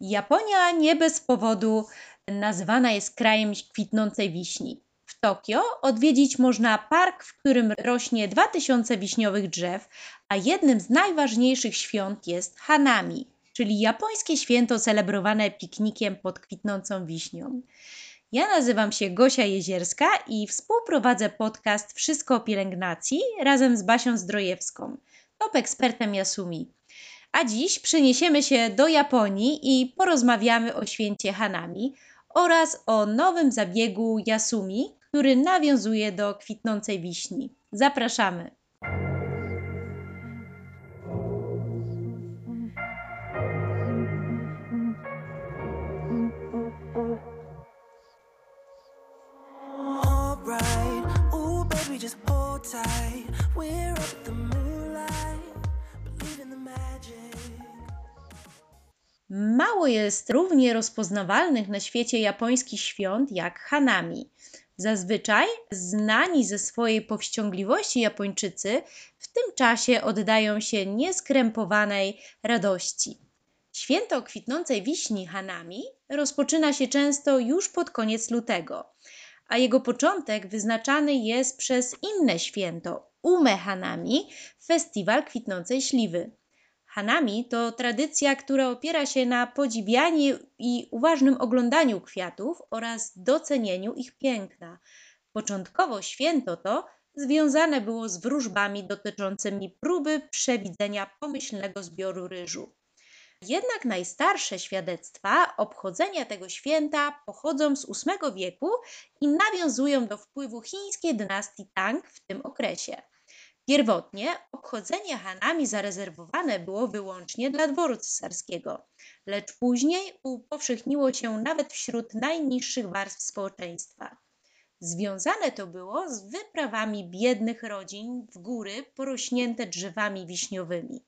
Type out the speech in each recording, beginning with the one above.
Japonia nie bez powodu nazywana jest krajem kwitnącej wiśni. W Tokio odwiedzić można park, w którym rośnie 2000 wiśniowych drzew, a jednym z najważniejszych świąt jest Hanami, czyli japońskie święto celebrowane piknikiem pod kwitnącą wiśnią. Ja nazywam się Gosia Jezierska i współprowadzę podcast Wszystko o pielęgnacji razem z Basią Zdrojewską, top ekspertem Yasumi. A dziś przeniesiemy się do Japonii i porozmawiamy o święcie Hanami oraz o nowym zabiegu Yasumi, który nawiązuje do kwitnącej wiśni. Zapraszamy! Mało jest równie rozpoznawalnych na świecie japońskich świąt jak Hanami. Zazwyczaj znani ze swojej powściągliwości Japończycy w tym czasie oddają się nieskrępowanej radości. Święto kwitnącej wiśni Hanami rozpoczyna się często już pod koniec lutego, a jego początek wyznaczany jest przez inne święto Ume Hanami, festiwal kwitnącej śliwy. Hanami to tradycja, która opiera się na podziwianiu i uważnym oglądaniu kwiatów oraz docenieniu ich piękna. Początkowo święto to związane było z wróżbami dotyczącymi próby przewidzenia pomyślnego zbioru ryżu. Jednak najstarsze świadectwa obchodzenia tego święta pochodzą z VIII wieku i nawiązują do wpływu chińskiej dynastii Tang w tym okresie. Pierwotnie obchodzenie Hanami zarezerwowane było wyłącznie dla dworu cesarskiego, lecz później upowszechniło się nawet wśród najniższych warstw społeczeństwa. Związane to było z wyprawami biednych rodzin w góry porośnięte drzewami wiśniowymi.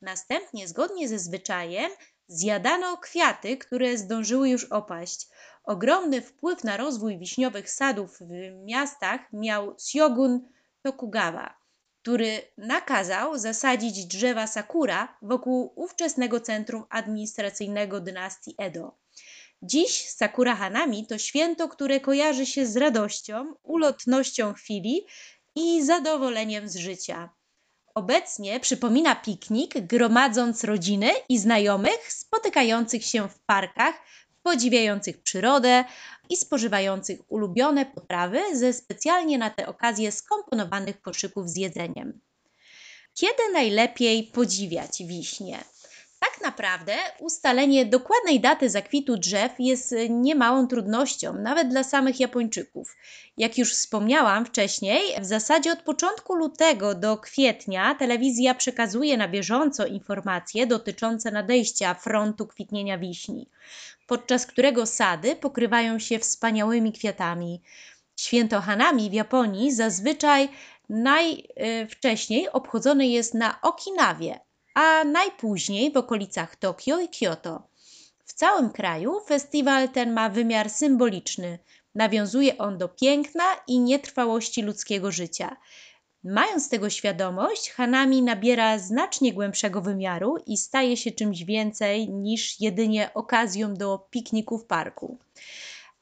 Następnie, zgodnie ze zwyczajem, zjadano kwiaty, które zdążyły już opaść. Ogromny wpływ na rozwój wiśniowych sadów w miastach miał Shogun Tokugawa który nakazał zasadzić drzewa sakura wokół ówczesnego centrum administracyjnego dynastii Edo. Dziś Sakura Hanami to święto, które kojarzy się z radością, ulotnością chwili i zadowoleniem z życia. Obecnie przypomina piknik, gromadząc rodziny i znajomych spotykających się w parkach, podziwiających przyrodę i spożywających ulubione potrawy ze specjalnie na tę okazję skomponowanych koszyków z jedzeniem. Kiedy najlepiej podziwiać wiśnie? Naprawdę ustalenie dokładnej daty zakwitu drzew jest niemałą trudnością, nawet dla samych Japończyków. Jak już wspomniałam wcześniej, w zasadzie od początku lutego do kwietnia telewizja przekazuje na bieżąco informacje dotyczące nadejścia frontu kwitnienia wiśni, podczas którego sady pokrywają się wspaniałymi kwiatami. Święto Hanami w Japonii zazwyczaj najwcześniej obchodzone jest na Okinawie, a najpóźniej w okolicach Tokio i Kyoto. W całym kraju festiwal ten ma wymiar symboliczny. Nawiązuje on do piękna i nietrwałości ludzkiego życia. Mając tego świadomość, Hanami nabiera znacznie głębszego wymiaru i staje się czymś więcej niż jedynie okazją do pikniku w parku.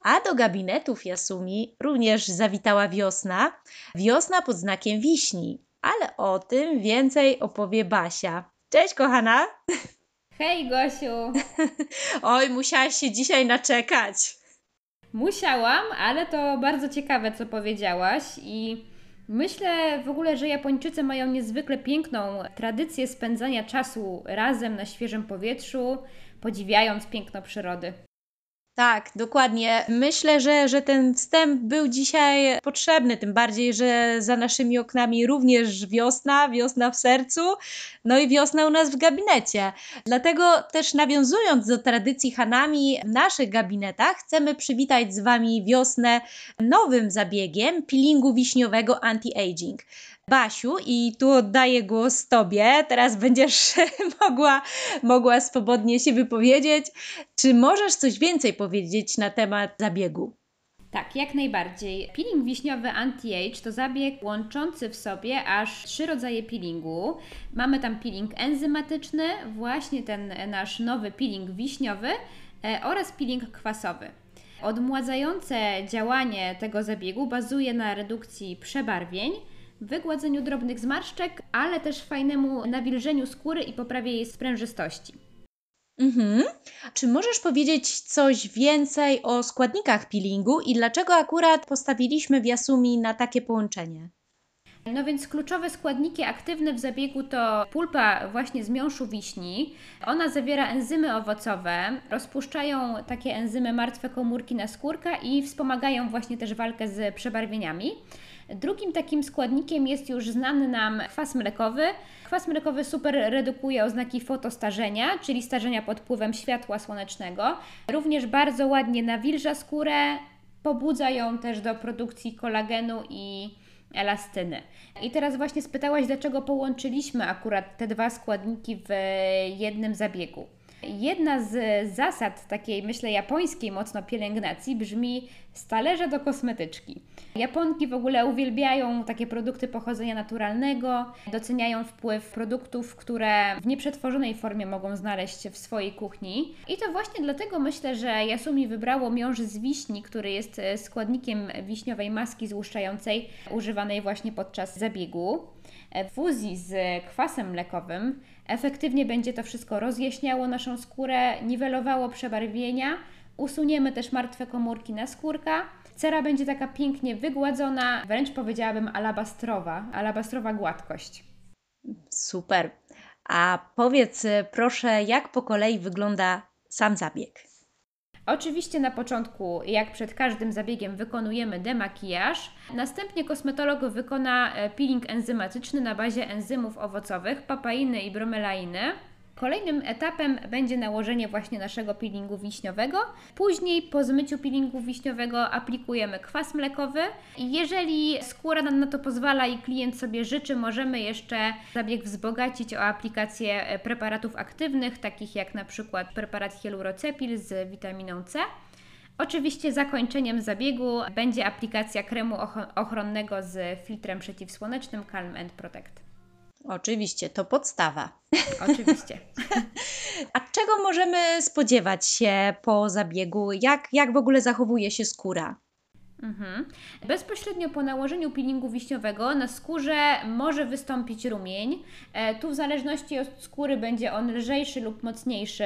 A do gabinetów Yasumi również zawitała wiosna. Wiosna pod znakiem wiśni, ale o tym więcej opowie Basia. Cześć, kochana. Hej, Gosiu. Oj, musiałaś się dzisiaj naczekać. Musiałam, ale to bardzo ciekawe, co powiedziałaś i myślę w ogóle, że Japończycy mają niezwykle piękną tradycję spędzania czasu razem na świeżym powietrzu, podziwiając piękno przyrody. Tak, dokładnie. Myślę, że, że ten wstęp był dzisiaj potrzebny, tym bardziej, że za naszymi oknami również wiosna, wiosna w sercu, no i wiosna u nas w gabinecie. Dlatego też nawiązując do tradycji Hanami w naszych gabinetach, chcemy przywitać z Wami wiosnę nowym zabiegiem peelingu wiśniowego anti-aging. Basiu, i tu oddaję głos Tobie. Teraz będziesz mogła, mogła swobodnie się wypowiedzieć. Czy możesz coś więcej powiedzieć na temat zabiegu? Tak, jak najbardziej. Peeling wiśniowy anti-age to zabieg łączący w sobie aż trzy rodzaje peelingu. Mamy tam peeling enzymatyczny, właśnie ten nasz nowy peeling wiśniowy e, oraz peeling kwasowy. Odmładzające działanie tego zabiegu bazuje na redukcji przebarwień, wygładzeniu drobnych zmarszczek, ale też fajnemu nawilżeniu skóry i poprawie jej sprężystości. Mhm. Czy możesz powiedzieć coś więcej o składnikach peelingu i dlaczego akurat postawiliśmy w Yasumi na takie połączenie? No więc kluczowe składniki aktywne w zabiegu to pulpa właśnie z miąższu wiśni. Ona zawiera enzymy owocowe, rozpuszczają takie enzymy martwe komórki na skórka i wspomagają właśnie też walkę z przebarwieniami. Drugim takim składnikiem jest już znany nam kwas mlekowy. Kwas mlekowy super redukuje oznaki fotostarzenia, czyli starzenia pod wpływem światła słonecznego. Również bardzo ładnie nawilża skórę, pobudza ją też do produkcji kolagenu i elastyny. I teraz właśnie spytałaś, dlaczego połączyliśmy akurat te dwa składniki w jednym zabiegu. Jedna z zasad takiej, myślę, japońskiej mocno pielęgnacji brzmi z talerza do kosmetyczki. Japonki w ogóle uwielbiają takie produkty pochodzenia naturalnego, doceniają wpływ produktów, które w nieprzetworzonej formie mogą znaleźć w swojej kuchni. I to właśnie dlatego myślę, że Yasumi wybrało miąższ z wiśni, który jest składnikiem wiśniowej maski złuszczającej, używanej właśnie podczas zabiegu. W fuzji z kwasem mlekowym efektywnie będzie to wszystko rozjaśniało naszą skórę, niwelowało przebarwienia, usuniemy też martwe komórki na skórka. Cera będzie taka pięknie wygładzona, wręcz powiedziałabym alabastrowa, alabastrowa gładkość. Super. A powiedz proszę, jak po kolei wygląda sam zabieg? Oczywiście na początku, jak przed każdym zabiegiem, wykonujemy demakijaż. Następnie kosmetolog wykona e, peeling enzymatyczny na bazie enzymów owocowych, papainy i bromelainy. Kolejnym etapem będzie nałożenie właśnie naszego peelingu wiśniowego. Później po zmyciu peelingu wiśniowego aplikujemy kwas mlekowy. Jeżeli skóra nam na to pozwala i klient sobie życzy, możemy jeszcze zabieg wzbogacić o aplikację preparatów aktywnych, takich jak na przykład preparat hialurocepil z witaminą C. Oczywiście zakończeniem zabiegu będzie aplikacja kremu ochronnego z filtrem przeciwsłonecznym Calm and Protect. Oczywiście, to podstawa. Oczywiście. A czego możemy spodziewać się po zabiegu? Jak, jak w ogóle zachowuje się skóra? Mhm. Bezpośrednio po nałożeniu peelingu wiśniowego na skórze może wystąpić rumień. E, tu w zależności od skóry będzie on lżejszy lub mocniejszy.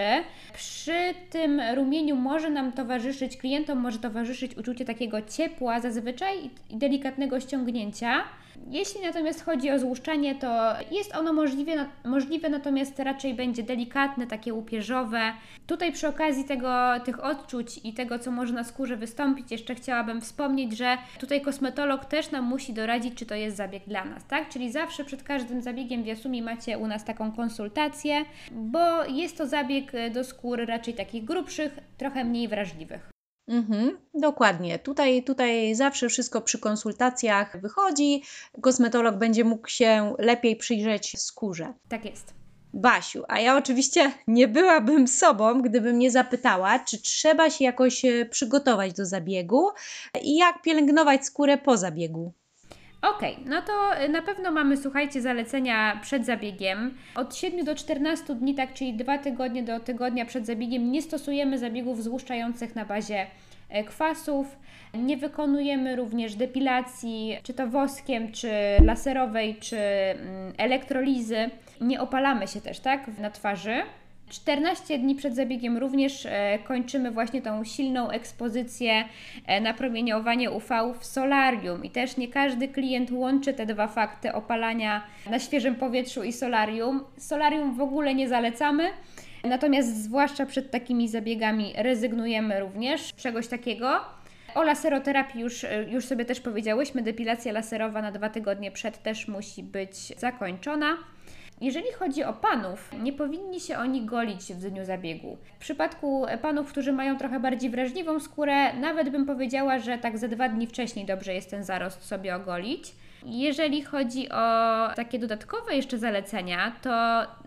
Przy tym rumieniu może nam towarzyszyć, klientom może towarzyszyć uczucie takiego ciepła zazwyczaj i delikatnego ściągnięcia. Jeśli natomiast chodzi o złuszczanie, to jest ono możliwe, możliwe, natomiast raczej będzie delikatne, takie upierzowe. Tutaj przy okazji tego, tych odczuć i tego, co może na skórze wystąpić, jeszcze chciałabym wspomnieć, że tutaj kosmetolog też nam musi doradzić, czy to jest zabieg dla nas, tak? Czyli zawsze przed każdym zabiegiem w Yasumi macie u nas taką konsultację, bo jest to zabieg do skór raczej takich grubszych, trochę mniej wrażliwych. Mhm, dokładnie. Tutaj, tutaj zawsze wszystko przy konsultacjach wychodzi. Kosmetolog będzie mógł się lepiej przyjrzeć skórze. Tak jest. Basiu, a ja oczywiście nie byłabym sobą, gdybym nie zapytała, czy trzeba się jakoś e, przygotować do zabiegu i jak pielęgnować skórę po zabiegu. Okej, okay, no to e, na pewno mamy, słuchajcie, zalecenia przed zabiegiem. Od 7 do 14 dni, tak, czyli 2 tygodnie do tygodnia przed zabiegiem, nie stosujemy zabiegów złuszczających na bazie e, kwasów. Nie wykonujemy również depilacji, czy to woskiem, czy laserowej, czy mm, elektrolizy. Nie opalamy się też, tak, na twarzy. 14 dni przed zabiegiem również e, kończymy właśnie tą silną ekspozycję e, na promieniowanie UV w solarium i też nie każdy klient łączy te dwa fakty opalania na świeżym powietrzu i solarium. Solarium w ogóle nie zalecamy. Natomiast zwłaszcza przed takimi zabiegami rezygnujemy również z czegoś takiego. O laseroterapii już, e, już sobie też powiedziałyśmy, depilacja laserowa na dwa tygodnie przed też musi być zakończona. Jeżeli chodzi o panów, nie powinni się oni golić w dniu zabiegu. W przypadku panów, którzy mają trochę bardziej wrażliwą skórę, nawet bym powiedziała, że tak ze dwa dni wcześniej dobrze jest ten zarost sobie ogolić. Jeżeli chodzi o takie dodatkowe jeszcze zalecenia, to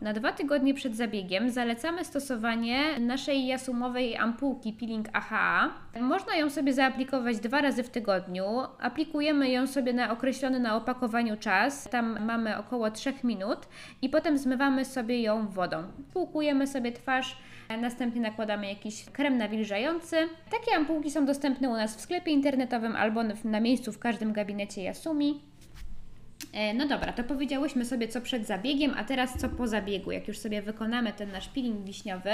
na dwa tygodnie przed zabiegiem zalecamy stosowanie naszej jasumowej ampułki peeling AHA. Można ją sobie zaaplikować dwa razy w tygodniu. Aplikujemy ją sobie na określony na opakowaniu czas. Tam mamy około 3 minut i potem zmywamy sobie ją wodą. Płukujemy sobie twarz Następnie nakładamy jakiś krem nawilżający. Takie ampułki są dostępne u nas w sklepie internetowym albo na miejscu w każdym gabinecie Yasumi. E, no dobra, to powiedziałyśmy sobie co przed zabiegiem, a teraz co po zabiegu, jak już sobie wykonamy ten nasz peeling wiśniowy.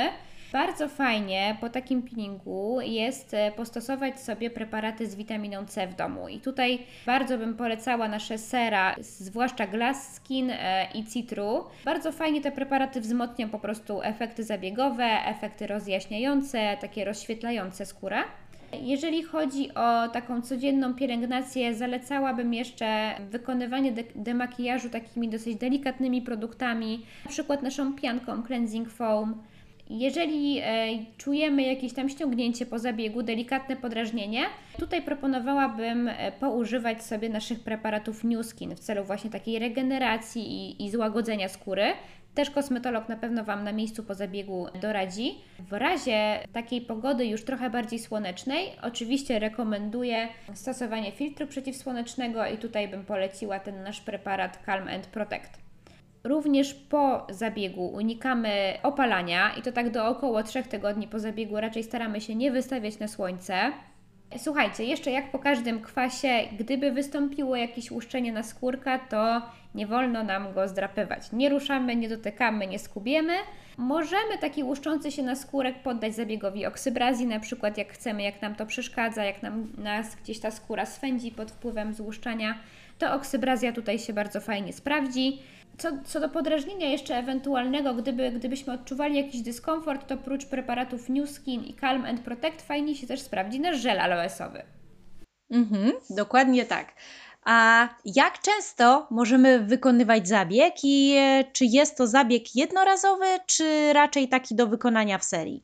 Bardzo fajnie po takim peelingu jest e, postosować sobie preparaty z witaminą C w domu. I tutaj bardzo bym polecała nasze sera, zwłaszcza Glass Skin e, i Citru. Bardzo fajnie te preparaty wzmocnią po prostu efekty zabiegowe, efekty rozjaśniające, takie rozświetlające skórę. Jeżeli chodzi o taką codzienną pielęgnację, zalecałabym jeszcze wykonywanie de demakijażu takimi dosyć delikatnymi produktami, na przykład naszą pianką Cleansing Foam. Jeżeli e, czujemy jakieś tam ściągnięcie po zabiegu, delikatne podrażnienie, tutaj proponowałabym e, poużywać sobie naszych preparatów New Skin w celu właśnie takiej regeneracji i, i złagodzenia skóry. Też kosmetolog na pewno Wam na miejscu po zabiegu doradzi. W razie takiej pogody już trochę bardziej słonecznej, oczywiście rekomenduję stosowanie filtru przeciwsłonecznego i tutaj bym poleciła ten nasz preparat Calm and Protect. Również po zabiegu unikamy opalania i to tak do około 3 tygodni po zabiegu raczej staramy się nie wystawiać na słońce. Słuchajcie, jeszcze jak po każdym kwasie, gdyby wystąpiło jakieś łuszczenie na skórka, to nie wolno nam go zdrapywać. Nie ruszamy, nie dotykamy, nie skubiemy. Możemy taki łuszczący się na skórek poddać zabiegowi oksybrazji, na przykład jak chcemy, jak nam to przeszkadza, jak nam nas gdzieś ta skóra swędzi pod wpływem złuszczania, to oksybrazja tutaj się bardzo fajnie sprawdzi. Co, co do podrażnienia jeszcze ewentualnego, gdyby, gdybyśmy odczuwali jakiś dyskomfort, to prócz preparatów New Skin i Calm and Protect fajnie się też sprawdzi nasz żel aloesowy. Mhm, dokładnie tak. A jak często możemy wykonywać zabieg i e, czy jest to zabieg jednorazowy, czy raczej taki do wykonania w serii?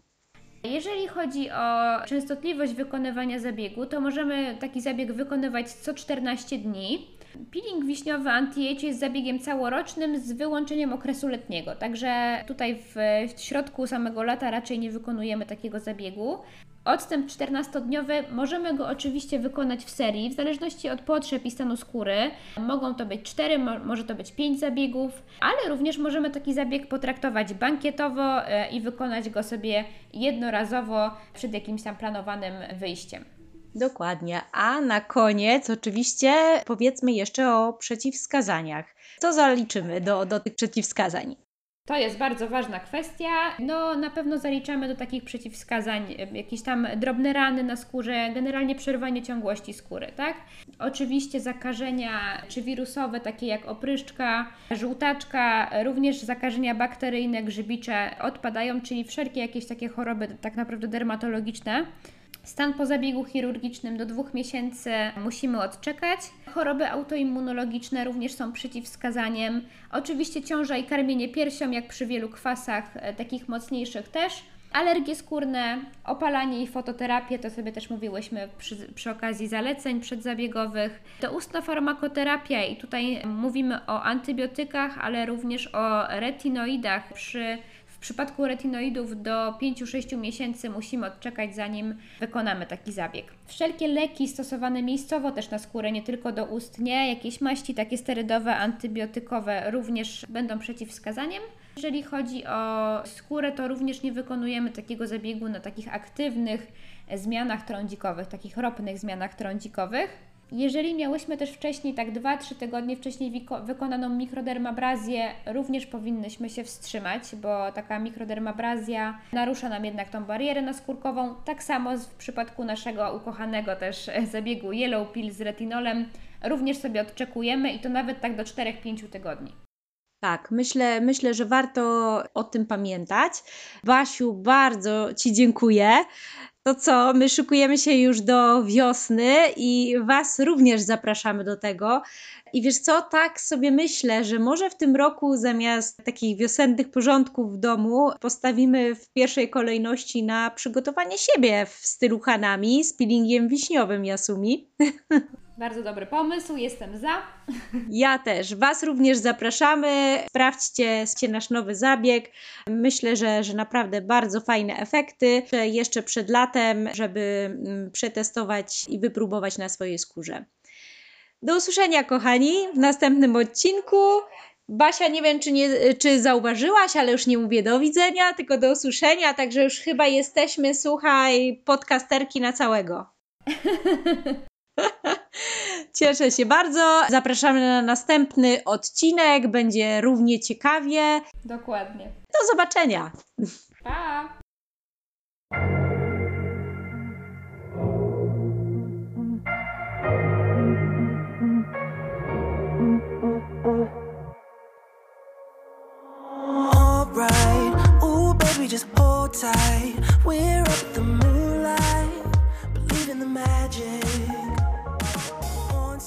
Jeżeli chodzi o częstotliwość wykonywania zabiegu, to możemy taki zabieg wykonywać co 14 dni. Peeling wiśniowy anti-age jest zabiegiem całorocznym z wyłączeniem okresu letniego, także tutaj w, w środku samego lata raczej nie wykonujemy takiego zabiegu. Odstęp 14-dniowy możemy go oczywiście wykonać w serii, w zależności od potrzeb i stanu skóry. Mogą to być 4, może to być 5 zabiegów, ale również możemy taki zabieg potraktować bankietowo e, i wykonać go sobie jednorazowo przed jakimś tam planowanym wyjściem. Dokładnie. A na koniec oczywiście powiedzmy jeszcze o przeciwwskazaniach. Co zaliczymy do, do tych przeciwwskazań? To jest bardzo ważna kwestia. No, na pewno zaliczamy do takich przeciwwskazań jakieś tam drobne rany na skórze, generalnie przerwanie ciągłości skóry, tak? Oczywiście zakażenia czy wirusowe, takie jak opryszczka, żółtaczka, również zakażenia bakteryjne, grzybicze odpadają, czyli wszelkie jakieś takie choroby tak naprawdę dermatologiczne. Stan po zabiegu chirurgicznym do dwóch miesięcy musimy odczekać. Choroby autoimmunologiczne również są przeciwwskazaniem. Oczywiście ciąża i karmienie piersią, jak przy wielu kwasach, e, takich mocniejszych też. Alergie skórne, opalanie i fototerapię, to sobie też mówiłyśmy przy, przy okazji zaleceń przedzabiegowych. To ustna farmakoterapia i tutaj mówimy o antybiotykach, ale również o retinoidach przy przypadku retinoidów do 5-6 miesięcy musimy odczekać, zanim wykonamy taki zabieg. Wszelkie leki stosowane miejscowo też na skórę, nie tylko do ust, nie, jakieś maści takie sterydowe, antybiotykowe również będą przeciwwskazaniem. Jeżeli chodzi o skórę, to również nie wykonujemy takiego zabiegu na takich aktywnych zmianach trądzikowych, takich ropnych zmianach trądzikowych. Jeżeli miałyśmy też wcześniej, tak 2-3 tygodnie wcześniej wykonaną mikrodermabrazję, również powinnyśmy się wstrzymać, bo taka mikrodermabrazja narusza nam jednak tą barierę naskórkową. Tak samo w przypadku naszego ukochanego też zabiegu Yellow Pill z retinolem, również sobie odczekujemy i to nawet tak do 4-5 tygodni. Tak, myślę, myślę, że warto o tym pamiętać. Basiu, bardzo Ci dziękuję. To co, my szykujemy się już do wiosny i Was również zapraszamy do tego. I wiesz co, tak sobie myślę, że może w tym roku zamiast takich wiosennych porządków w domu postawimy w pierwszej kolejności na przygotowanie siebie w stylu Hanami z peelingiem wiśniowym Yasumi. Bardzo dobry pomysł, jestem za. Ja też. Was również zapraszamy. Sprawdźcie nasz nowy zabieg. Myślę, że, że naprawdę bardzo fajne efekty. Jeszcze przed latem, żeby mm, przetestować i wypróbować na swojej skórze. Do usłyszenia, kochani, w następnym odcinku. Basia, nie wiem, czy, nie, czy zauważyłaś, ale już nie mówię do widzenia, tylko do usłyszenia, także już chyba jesteśmy, słuchaj, podcasterki na całego. Cieszę się bardzo. Zapraszamy na następny odcinek. Będzie równie ciekawie. Dokładnie. Do zobaczenia. Pa! Just hold tight. We're up the moonlight, believe in the magic.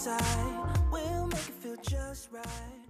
Side, we'll make it feel just right.